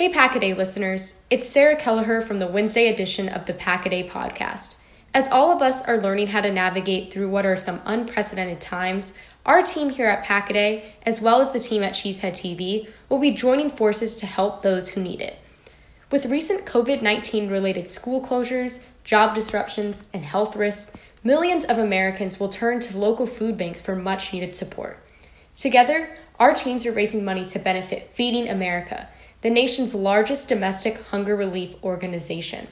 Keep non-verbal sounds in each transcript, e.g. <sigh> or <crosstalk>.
Hey Packaday listeners, it's Sarah Kelleher from the Wednesday edition of the Packaday podcast. As all of us are learning how to navigate through what are some unprecedented times, our team here at Packaday, as well as the team at Cheesehead TV, will be joining forces to help those who need it. With recent COVID 19 related school closures, job disruptions, and health risks, millions of Americans will turn to local food banks for much needed support. Together, our teams are raising money to benefit Feeding America, the nation's largest domestic hunger relief organization.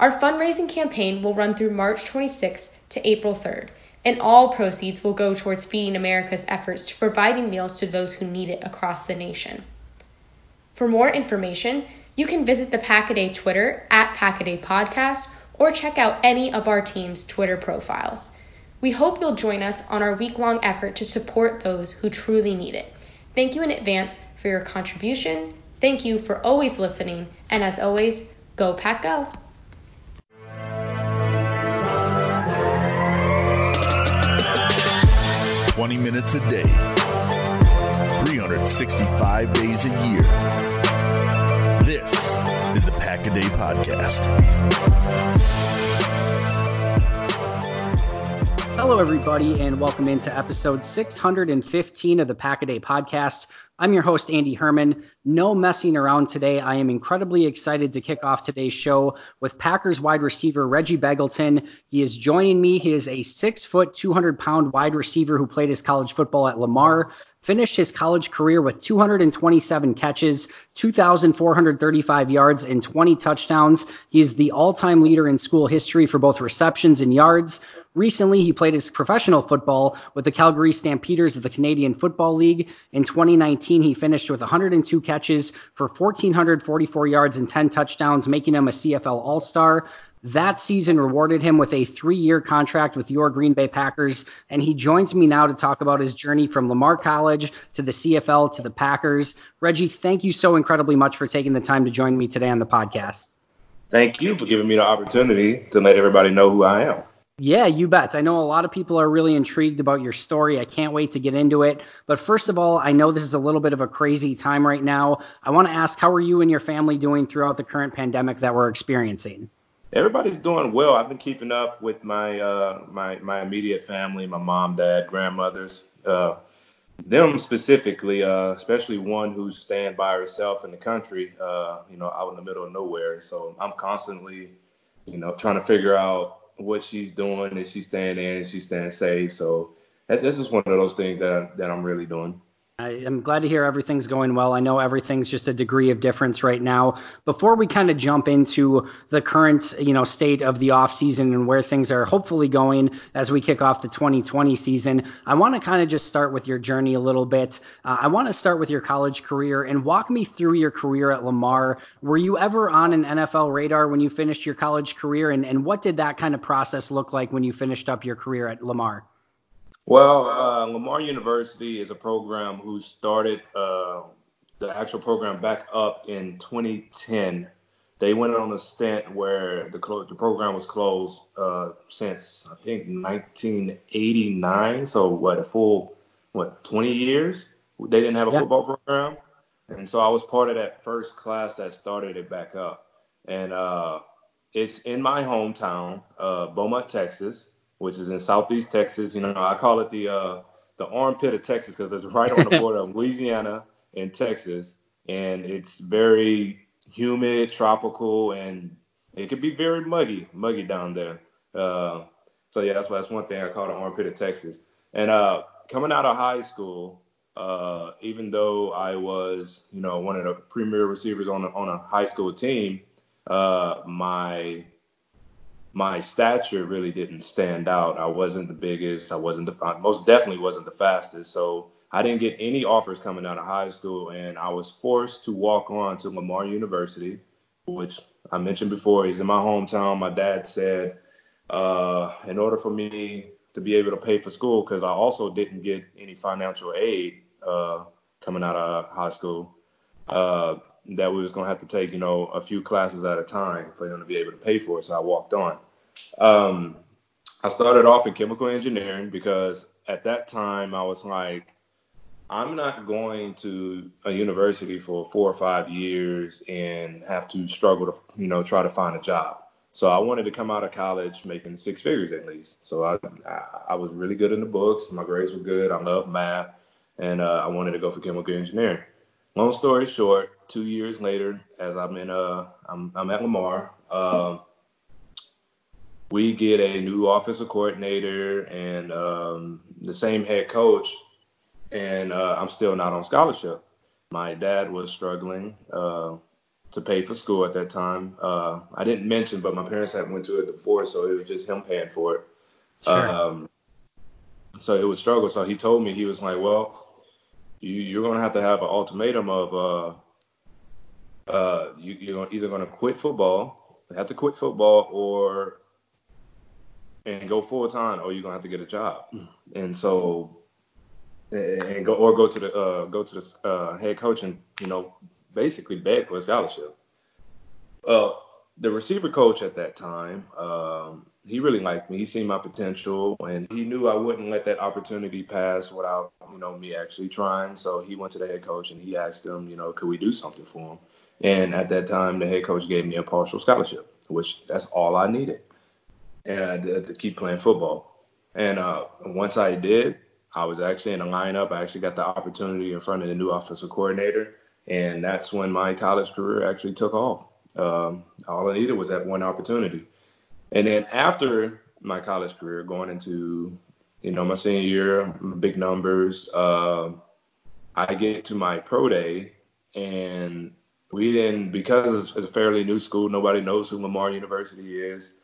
Our fundraising campaign will run through March 26th to April 3rd, and all proceeds will go towards Feeding America's efforts to providing meals to those who need it across the nation. For more information, you can visit the Packaday Twitter at Packaday Podcast or check out any of our team's Twitter profiles. We hope you'll join us on our week long effort to support those who truly need it. Thank you in advance for your contribution. Thank you for always listening. And as always, go pack go. Twenty minutes a day, 365 days a year. This is the Pack a Day Podcast. Hello, everybody, and welcome into episode 615 of the Pack a Day Podcast. I'm your host, Andy Herman. No messing around today. I am incredibly excited to kick off today's show with Packers wide receiver Reggie Begelton. He is joining me. He is a six foot, 200 pound wide receiver who played his college football at Lamar finished his college career with 227 catches, 2,435 yards, and 20 touchdowns. He's the all time leader in school history for both receptions and yards. Recently, he played his professional football with the Calgary Stampeders of the Canadian Football League. In 2019, he finished with 102 catches for 1,444 yards and 10 touchdowns, making him a CFL All Star. That season rewarded him with a three year contract with your Green Bay Packers, and he joins me now to talk about his journey from Lamar College to the CFL to the Packers. Reggie, thank you so incredibly much for taking the time to join me today on the podcast. Thank you for giving me the opportunity to let everybody know who I am. Yeah, you bet. I know a lot of people are really intrigued about your story. I can't wait to get into it. But first of all, I know this is a little bit of a crazy time right now. I want to ask, how are you and your family doing throughout the current pandemic that we're experiencing? Everybody's doing well. I've been keeping up with my uh, my my immediate family, my mom, dad, grandmothers. Uh, them specifically, uh, especially one who's staying by herself in the country, uh, you know, out in the middle of nowhere. So I'm constantly, you know, trying to figure out what she's doing. Is she's staying in? Is she staying safe? So that's just one of those things that that I'm really doing. I am glad to hear everything's going well. I know everything's just a degree of difference right now. Before we kind of jump into the current, you know, state of the off season and where things are hopefully going as we kick off the 2020 season, I want to kind of just start with your journey a little bit. Uh, I want to start with your college career and walk me through your career at Lamar. Were you ever on an NFL radar when you finished your college career, and, and what did that kind of process look like when you finished up your career at Lamar? Well, uh, Lamar University is a program who started uh, the actual program back up in 2010. They went on a stint where the, clo- the program was closed uh, since I think 1989. So what a full what 20 years? They didn't have a football program, and so I was part of that first class that started it back up. And uh, it's in my hometown, uh, Beaumont, Texas which is in southeast Texas. You know, I call it the uh, the armpit of Texas because it's right on the border of <laughs> Louisiana and Texas, and it's very humid, tropical, and it can be very muggy, muggy down there. Uh, so yeah, that's why that's one thing I call the armpit of Texas. And uh, coming out of high school, uh, even though I was, you know, one of the premier receivers on a, on a high school team, uh, my my stature really didn't stand out. I wasn't the biggest. I wasn't the most definitely wasn't the fastest. So I didn't get any offers coming out of high school, and I was forced to walk on to Lamar University, which I mentioned before is in my hometown. My dad said, uh, in order for me to be able to pay for school, because I also didn't get any financial aid uh, coming out of high school, uh, that we was gonna have to take, you know, a few classes at a time for them to be able to pay for it. So I walked on. Um, I started off in chemical engineering because at that time I was like, I'm not going to a university for four or five years and have to struggle to, you know, try to find a job. So I wanted to come out of college making six figures at least. So I, I, was really good in the books. My grades were good. I loved math, and uh, I wanted to go for chemical engineering. Long story short, two years later, as I'm in uh, I'm, I'm at Lamar. Uh, we get a new offensive coordinator and um, the same head coach, and uh, I'm still not on scholarship. My dad was struggling uh, to pay for school at that time. Uh, I didn't mention, but my parents had went to a divorce, so it was just him paying for it. Sure. Um, so it was struggle. So he told me he was like, well, you, you're gonna have to have an ultimatum of uh, uh, you, you're either gonna quit football, have to quit football, or and go full time, or you're gonna have to get a job. And so, and go or go to the uh, go to the uh, head coach and you know basically beg for a scholarship. Uh, the receiver coach at that time, um, he really liked me. He seen my potential, and he knew I wouldn't let that opportunity pass without you know me actually trying. So he went to the head coach and he asked him, you know, could we do something for him? And at that time, the head coach gave me a partial scholarship, which that's all I needed and to keep playing football. And uh, once I did, I was actually in a lineup. I actually got the opportunity in front of the new offensive coordinator, and that's when my college career actually took off. Um, all I needed was that one opportunity. And then after my college career, going into you know my senior year, big numbers, uh, I get to my pro day, and we didn't because it's, a fairly new school. Nobody knows who Lamar University is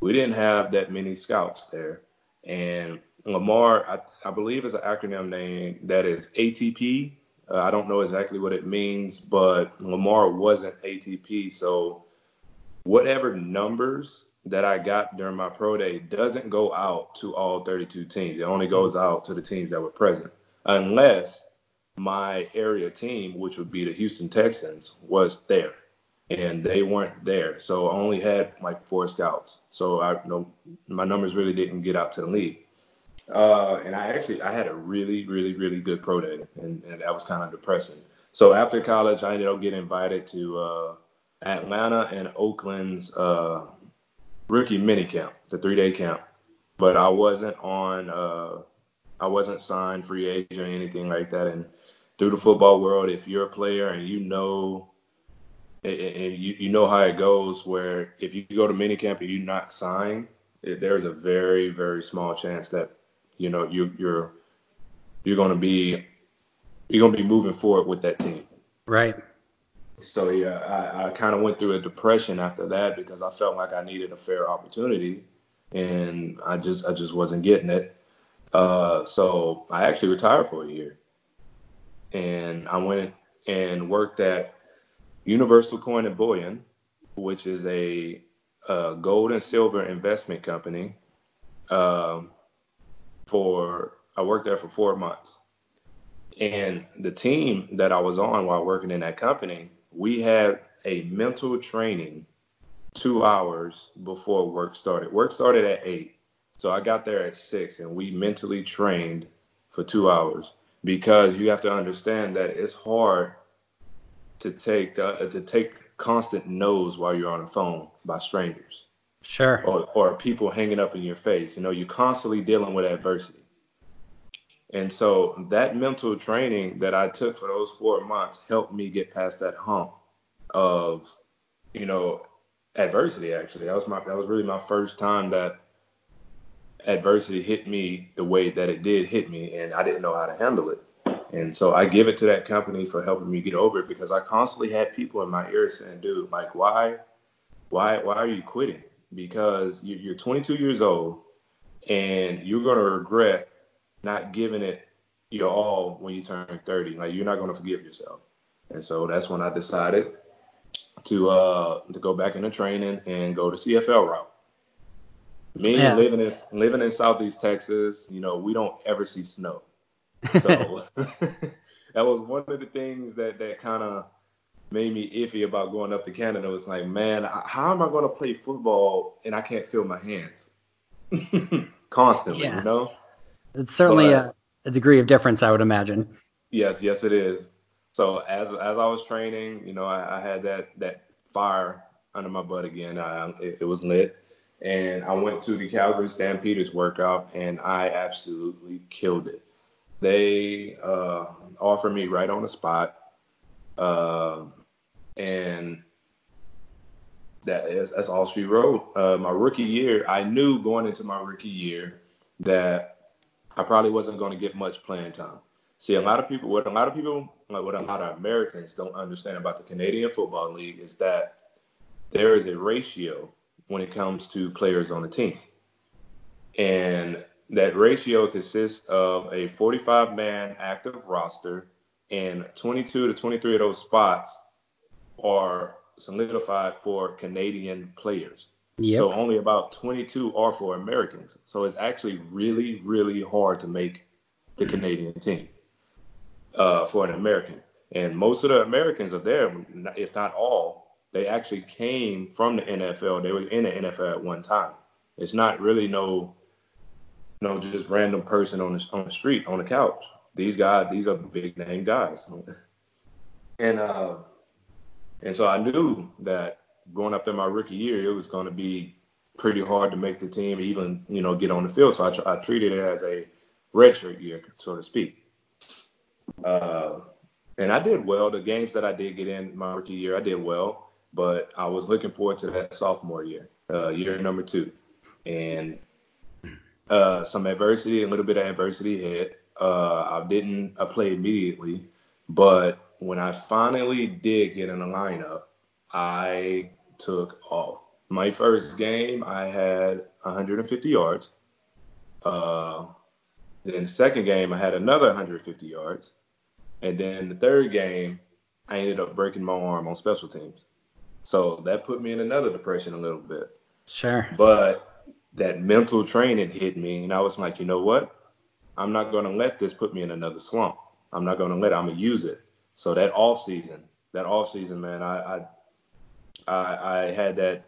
we didn't have that many scouts there. And Lamar, I, I believe is an acronym name that is ATP. Uh, I don't know exactly what it means, but Lamar wasn't ATP. So whatever numbers that I got during my pro day doesn't go out to all 32 teams. It only goes out to the teams that were present, unless my area team, which would be the Houston Texans, was there and they weren't there. So I only had like four scouts. So I know my numbers really didn't get out to the league. Uh, and I actually I had a really really really good pro day, and, and that was kind of depressing. So after college, I ended up getting invited to uh, Atlanta and Oakland's uh, rookie mini camp, the three day camp. But I wasn't on. Uh, I wasn't signed free agent or anything like that. And through the football world, if you're a player and you know and you, you know how it goes where if you go to minicamp and you're not signed, there's a very very small chance that you know you, you're you're going to be you're going to be moving forward with that team. Right. So yeah, I, I kind of went through a depression after that because I felt like I needed a fair opportunity, and I just I just wasn't getting it. Uh, so I actually retired for a year, and I went and worked at Universal Coin and Bullion, which is a, a gold and silver investment company. Um, for I worked there for four months, and the team that I was on while working in that company, we had a mental training two hours before work started. Work started at eight, so I got there at six, and we mentally trained for two hours because you have to understand that it's hard to take uh, to take constant no's while you're on the phone by strangers. Sure. Or, or people hanging up in your face. You know, you're constantly dealing with adversity. And so that mental training that I took for those four months helped me get past that hump of, you know, adversity. Actually, that was my that was really my first time that adversity hit me the way that it did hit me, and I didn't know how to handle it. And so I give it to that company for helping me get over it because I constantly had people in my ear saying, dude, like, why, why, why are you quitting? Because you're 22 years old and you're going to regret not giving it your all when you turn 30. Like, you're not going to forgive yourself. And so that's when I decided to uh to go back into training and go to CFL route. Me yeah. living in living in Southeast Texas, you know, we don't ever see snow. So <laughs> <laughs> that was one of the things that that kind of made me iffy about going up to Canada. It's like, man, how am I going to play football and I can't feel my hands <laughs> constantly? Yeah. You know, it's certainly but, a, a, degree of difference, I would imagine. Yes, yes, it is. So as as I was training, you know, I, I had that that fire under my butt again. I, it, it was lit, and I went to the Calgary Stampeders workout, and I absolutely killed it. They uh, offered me right on the spot, uh, and that is that's all she wrote. Uh, my rookie year, I knew going into my rookie year that I probably wasn't going to get much playing time. See, a lot of people, what a lot of people, what a lot of Americans don't understand about the Canadian Football League is that there is a ratio when it comes to players on the team, and that ratio consists of a 45 man active roster, and 22 to 23 of those spots are solidified for Canadian players. Yep. So only about 22 are for Americans. So it's actually really, really hard to make the Canadian team uh, for an American. And most of the Americans are there, if not all, they actually came from the NFL. They were in the NFL at one time. It's not really no, no just random person on the on the street on the couch. These guys, these are big name guys. <laughs> And uh, and so I knew that going up there my rookie year, it was going to be pretty hard to make the team, even you know get on the field. So I, I treated it as a redshirt year, so to speak. Uh, and I did well. The games that I did get in my rookie year, I did well. But I was looking forward to that sophomore year, uh, year number two, and uh, some adversity, a little bit of adversity hit. Uh, I didn't play immediately, but when I finally did get in the lineup, I took off. My first game, I had 150 yards. Uh, then second game, I had another 150 yards. And then the third game, I ended up breaking my arm on special teams. So that put me in another depression a little bit. Sure. But that mental training hit me, and I was like, you know what? I'm not going to let this put me in another slump. I'm not going to let it. I'm going to use it. So that off season, that off season, man, I, I, I, I had that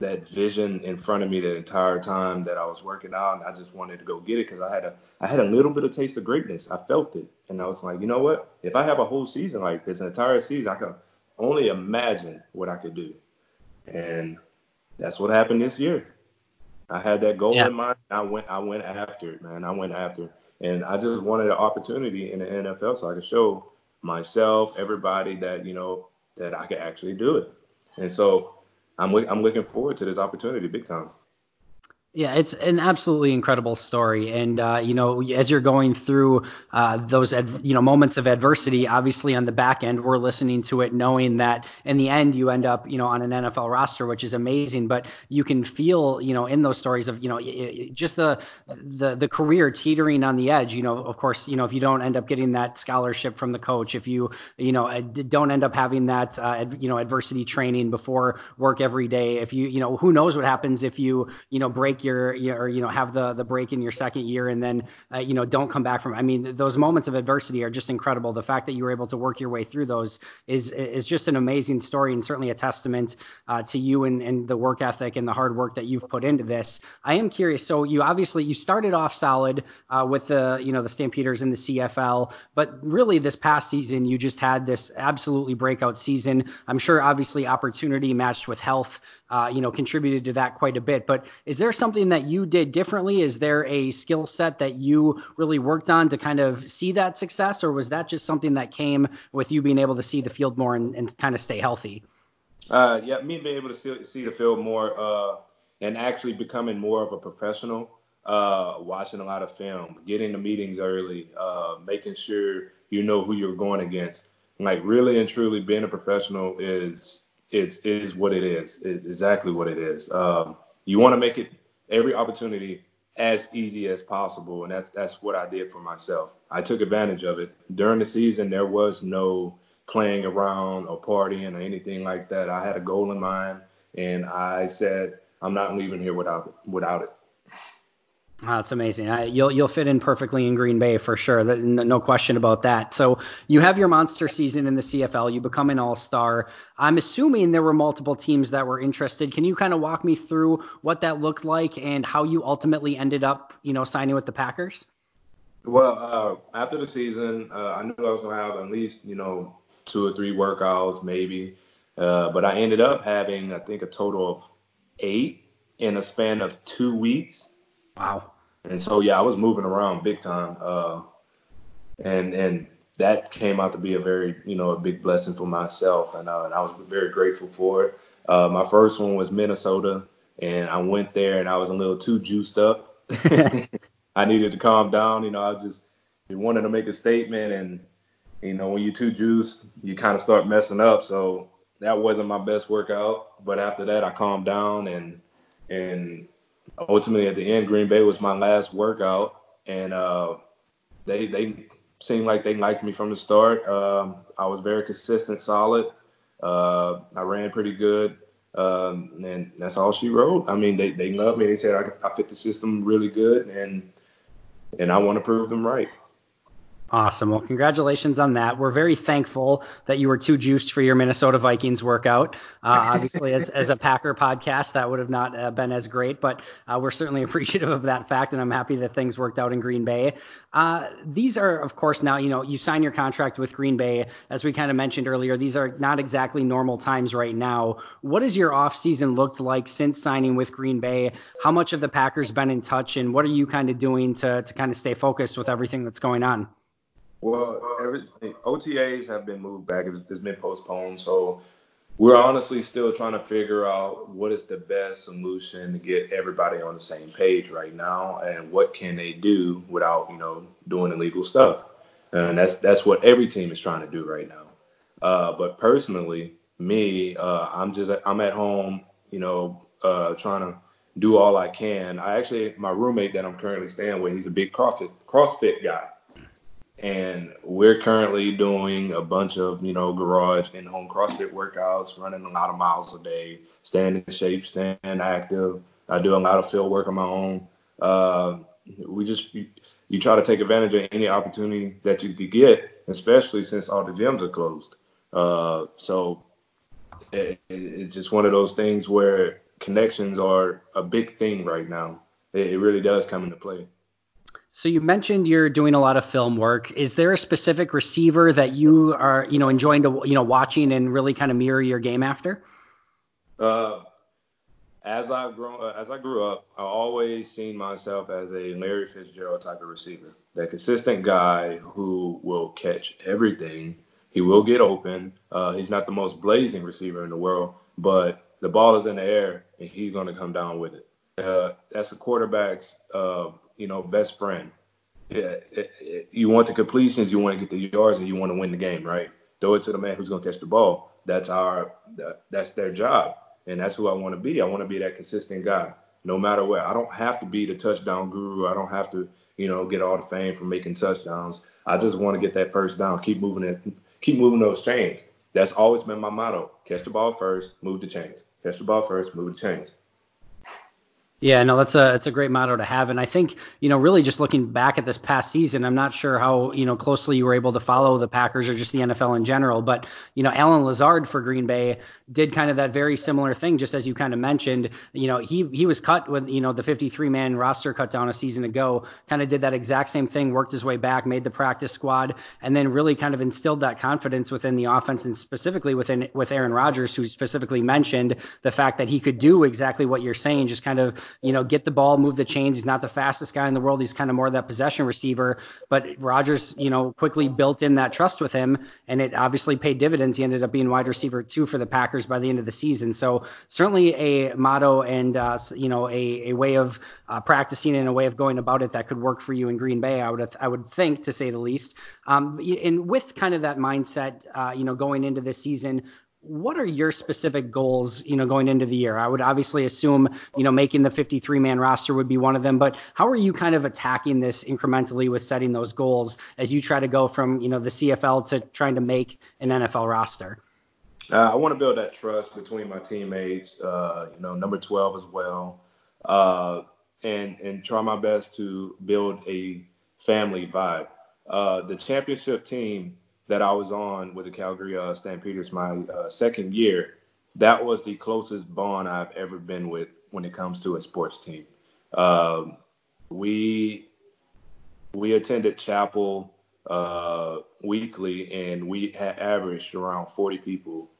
that vision in front of me the entire time that I was working out, and I just wanted to go get it because I had a I had a little bit of taste of greatness. I felt it, and I was like, you know what? If I have a whole season like this, an entire season, I can only imagine what I could do, and that's what happened this year. I had that goal yeah. in mind. I went I went after it, man. I went after it, and I just wanted an opportunity in the NFL so I could show myself, everybody that you know that I could actually do it. And so I'm I'm looking forward to this opportunity big time. Yeah, it's an absolutely incredible story, and uh, you know, as you're going through uh, those ad- you know moments of adversity, obviously on the back end, we're listening to it, knowing that in the end you end up you know on an NFL roster, which is amazing. But you can feel you know in those stories of you know just the the the career teetering on the edge. You know, of course, you know if you don't end up getting that scholarship from the coach, if you you know don't end up having that uh, you know adversity training before work every day, if you you know who knows what happens if you you know break your, your or you know have the the break in your second year and then uh, you know don't come back from. I mean, those moments of adversity are just incredible. The fact that you were able to work your way through those is is just an amazing story and certainly a testament uh, to you and, and the work ethic and the hard work that you've put into this. I am curious. So you obviously you started off solid uh, with the you know the Stampeders in the CFL, but really this past season you just had this absolutely breakout season. I'm sure obviously opportunity matched with health uh, you know, contributed to that quite a bit. But is there something that you did differently? Is there a skill set that you really worked on to kind of see that success, or was that just something that came with you being able to see the field more and, and kind of stay healthy? Uh, yeah, me being able to see, see the field more uh, and actually becoming more of a professional. Uh, watching a lot of film, getting the meetings early, uh, making sure you know who you're going against. Like really and truly being a professional is is is what it is. It's exactly what it is. Um, you want to make it every opportunity as easy as possible, and that's that's what I did for myself. I took advantage of it during the season. There was no playing around or partying or anything like that. I had a goal in mind, and I said I'm not leaving here without without it. Oh, that's amazing. I, you'll you'll fit in perfectly in Green Bay for sure. no question about that. So you have your monster season in the CFL. You become an All-Star. I'm assuming there were multiple teams that were interested. Can you kind of walk me through what that looked like and how you ultimately ended up, you know, signing with the Packers? Well, uh, after the season, uh, I knew I was gonna have at least you know two or three workouts, maybe. Uh, but I ended up having, I think, a total of eight in a span of two weeks. Wow. And so yeah, I was moving around big time. Uh, and and that came out to be a very you know a big blessing for myself, and, uh, and I was very grateful for it. Uh, my first one was Minnesota, and I went there and I was a little too juiced up. <laughs> <laughs> I needed to calm down. You know, I just wanted to make a statement, and you know when you're too juiced, you kind of start messing up. So that wasn't my best workout. But after that, I calmed down and and ultimately at the end, Green Bay was my last workout, and uh, they they seemed like they liked me from the start. Um, I was very consistent, solid. Uh, I ran pretty good, um, and that's all she wrote. I mean, they they loved me. They said I, I fit the system really good, and and I want to prove them right. Awesome. Well, congratulations on that. We're very thankful that you were too juiced for your Minnesota Vikings workout. Uh, <laughs> obviously, as, as a Packer podcast, that would have not uh, been as great, but uh, we're certainly <laughs> appreciative of that fact, and I'm happy that things worked out in Green Bay. Uh, these are, of course, now, you know, you sign your contract with Green Bay. As we kind of mentioned earlier, these are not exactly normal times right now. What has your offseason looked like since signing with Green Bay? How much have the Packers been in touch, and what are you kind of doing to, to kind of stay focused with everything that's going on? Well, everything, OTAs have been moved back. It's, it's been postponed. So we're honestly still trying to figure out what is the best solution to get everybody on the same page right now, and what can they do without, you know, doing illegal stuff. And that's that's what every team is trying to do right now. Uh, but personally, me, uh, I'm just I'm at home, you know, uh, trying to do all I can. I actually my roommate that I'm currently staying with, he's a big CrossFit CrossFit guy and we're currently doing a bunch of you know garage and home CrossFit workouts, running a lot of miles a day, staying in shape, staying active. I do a lot of field work on my own. Uh, we just you, you, try to take advantage of any opportunity that you could get, especially since all the gyms are closed. Uh, so it, it, it's just one of those things where connections are a big thing right now. It, it really does come into play. So you mentioned you're doing a lot of film work. Is there a specific receiver that you are, you know, enjoying to, you know, watching and really kind of mirror your game after? Uh, as I've grown, uh, as I grew up, I always seen myself as a Larry Fitzgerald type of receiver, that consistent guy who will catch everything. He will get open. Uh, he's not the most blazing receiver in the world, but the ball is in the air and he's going to come down with it. Uh, that's the quarterback's uh, you know, best friend. Yeah, it, it, you want the completions, you want to get the yards, and you want to win the game, right? Throw it to the man who's going to catch the ball. That's our, that's their job, and that's who I want to be. I want to be that consistent guy, no matter what. I don't have to be the touchdown guru. I don't have to, you know, get all the fame from making touchdowns. I just want to get that first down, keep moving it, keep moving those chains. That's always been my motto: catch the ball first, move the chains. Catch the ball first, move the chains. Yeah, no, that's a it's a great motto to have, and I think you know really just looking back at this past season, I'm not sure how you know closely you were able to follow the Packers or just the NFL in general, but you know Allen Lazard for Green Bay did kind of that very similar thing, just as you kind of mentioned. You know he he was cut with you know the 53 man roster cut down a season ago, kind of did that exact same thing, worked his way back, made the practice squad, and then really kind of instilled that confidence within the offense and specifically within with Aaron Rodgers, who specifically mentioned the fact that he could do exactly what you're saying, just kind of you know, get the ball, move the chains. He's not the fastest guy in the world. He's kind of more of that possession receiver. But Rodgers, you know, quickly built in that trust with him, and it obviously paid dividends. He ended up being wide receiver two for the Packers by the end of the season. So certainly a motto and uh, you know a, a way of uh, practicing and a way of going about it that could work for you in Green Bay. I would I would think to say the least. Um, and with kind of that mindset, uh, you know, going into this season, what are your specific goals, you know, going into the year? I would obviously assume, you know, making the 53 man roster would be one of them, but how are you kind of attacking this incrementally with setting those goals as you try to go from, you know, the CFL to trying to make an NFL roster? Uh, I want to build that trust between my teammates, uh, you know, number 12 as well, uh, and and try my best to build a family vibe. Uh, the championship team that I was on with the Calgary uh, Stampeders my uh, second year, that was the closest bond I've ever been with when it comes to a sports team. Um, we we attended chapel uh, weekly, and we averaged around 40 people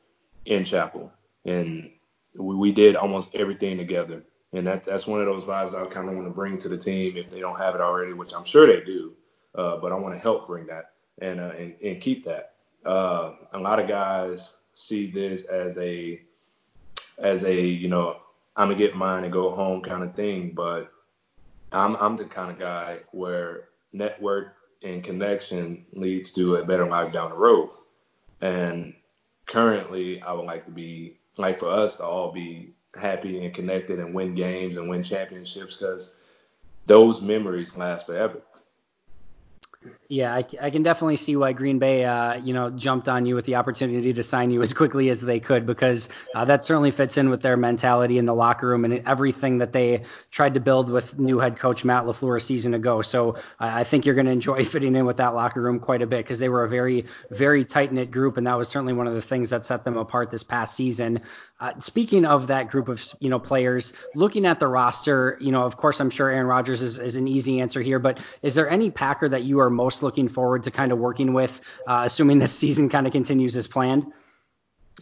in chapel, and we, we did almost everything together. And that, that's one of those vibes I kind of want to bring to the team if they don't have it already, which I'm sure they do. Uh, but I want to help bring that and, uh, and, and keep that. Uh, a lot of guys see this as a as a you know I'm gonna get mine and go home kind of thing, but I'm I'm the kind of guy where network and connection leads to a better life down the road. And currently, I would like to be like for us to all be happy and connected and win games and win championships because those memories last forever. Yeah, I, I, can definitely see why Green Bay, uh, you know, jumped on you with the opportunity to sign you as quickly as they could because uh, that certainly fits in with their mentality in the locker room and everything that they tried to build with new head coach Matt LaFleur a season ago. So I think you're going to enjoy <laughs> fitting in with that locker room quite a bit because they were a very, very tight knit group, and that was certainly one of the things that set them apart this past season. Uh, speaking of that group of you know players, looking at the roster, you know, of course, I'm sure Aaron Rodgers is, is an easy answer here, but is there any Packer that you are most looking forward to kind of working with, uh, assuming this season kind of continues as planned?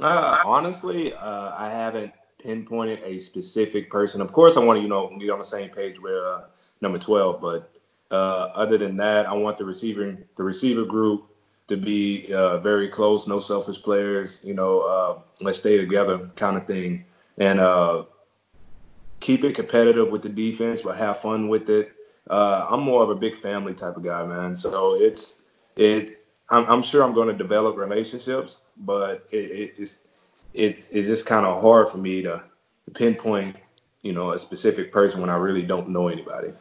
Uh, honestly, uh, I haven't pinpointed a specific person. Of course, I want to you know be on the same page with uh, number 12, but uh, other than that, I want the receiver the receiver group to be uh, very close, no selfish players, you know, uh, let's stay together kind of thing. And uh, keep it competitive with the defense, but have fun with it. Uh, I'm more of a big family type of guy, man. So it's it. I'm, I'm sure I'm going to develop relationships, but it, it, it's it, it's just kind of hard for me to pinpoint, you know, a specific person when I really don't know anybody.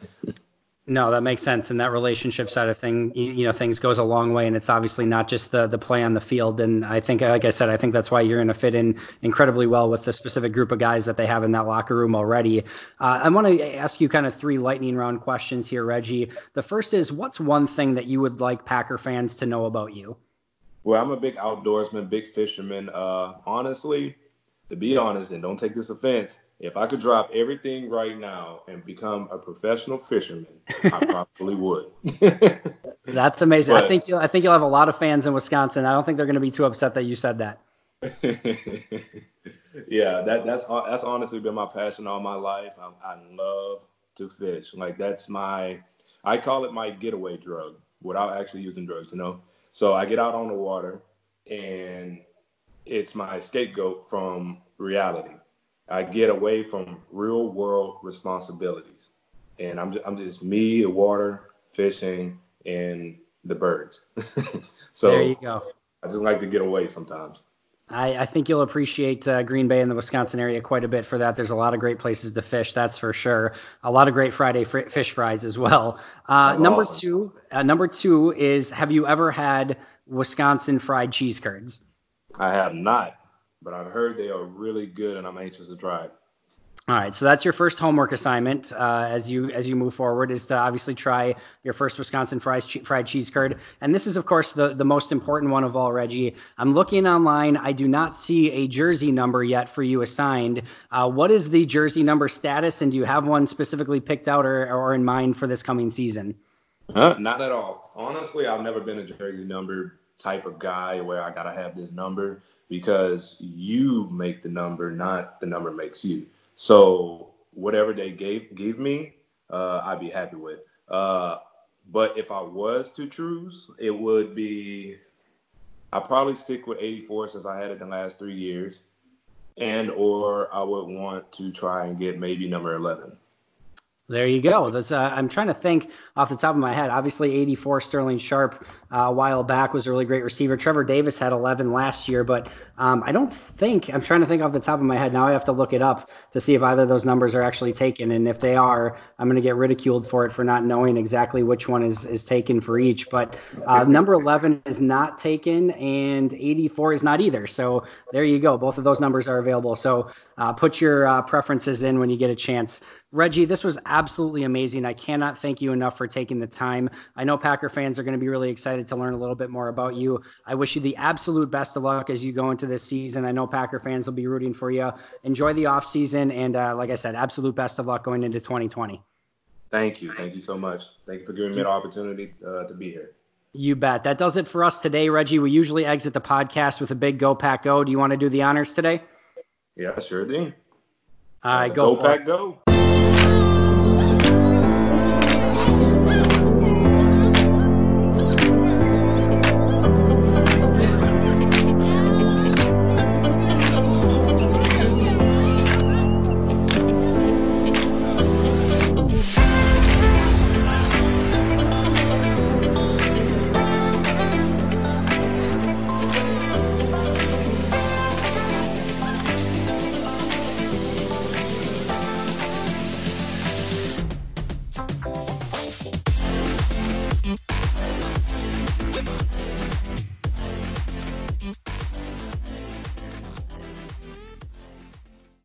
No, that makes sense. And that relationship side of thing, you, know, things goes a long way. And it's obviously not just the the play on the field. And I think, like I said, I think that's why you're going to fit in incredibly well with the specific group of guys that they have in that locker room already. Uh, I want to ask you kind of three lightning round questions here, Reggie. The first is, what's one thing that you would like Packer fans to know about you? Well, I'm a big outdoorsman, big fisherman. Uh, honestly, to be honest, and don't take this offense, if I could drop everything right now and become a professional fisherman, I <laughs> probably would. That's amazing. But, I think you'll I think you'll have a lot of fans in Wisconsin. I don't think they're going to be too upset that you said that. <laughs> yeah, that that's that's honestly been my passion all my life. I, I love to fish. Like that's my I call it my getaway drug without actually using drugs, you know. So I get out on the water and it's my scapegoat from reality. I get away from real world responsibilities. And I'm just, I'm just me, the water, fishing, and the birds. <laughs> so there you go. I just like to get away sometimes. I, I think you'll appreciate uh, Green Bay and the Wisconsin area quite a bit for that. There's a lot of great places to fish, that's for sure. A lot of great Friday fr- fish fries as well. Uh, number awesome. two, uh, number two is have you ever had Wisconsin fried cheese curds? I have not but I've heard they are really good, and I'm anxious to try it. All right, so that's your first homework assignment uh, as you as you move forward is to obviously try your first Wisconsin fries, fried cheese curd, and this is of course the the most important one of all, Reggie. I'm looking online. I do not see a jersey number yet for you assigned. Uh, what is the jersey number status, and do you have one specifically picked out or, or in mind for this coming season? Uh, not at all. Honestly, I've never been a jersey number type of guy where I gotta have this number because you make the number, not the number makes you. So whatever they gave give me, uh, I'd be happy with. Uh, but if I was to choose, it would be I probably stick with 84 since I had it the last three years, and or I would want to try and get maybe number 11. There you go. That's uh, I'm trying to think off the top of my head. Obviously, 84 Sterling Sharpe uh, a while back was a really great receiver. Trevor Davis had 11 last year, but um, I don't think I'm trying to think off the top of my head. Now I have to look it up to see if either of those numbers are actually taken, and if they are, I'm going to get ridiculed for it for not knowing exactly which one is is taken for each. But uh, number 11 is not taken, and 84 is not either. So there you go. Both of those numbers are available. So uh, put your uh, preferences in when you get a chance. Reggie, this was absolutely amazing. I cannot thank you enough for taking the time. I know Packer fans are going to be really excited to learn a little bit more about you. I wish you the absolute best of luck as you go into this season. I know Packer fans will be rooting for you. Enjoy the off season, and uh, like I said, absolute best of luck going into 2020. Thank you. Thank you so much. Thank you for giving me the opportunity uh, to be here. You bet. That does it for us today, Reggie. We usually exit the podcast with a big Go Pack Go. Do you want to do the honors today? Yeah, sure thing. All right, uh, go, go Pack Go.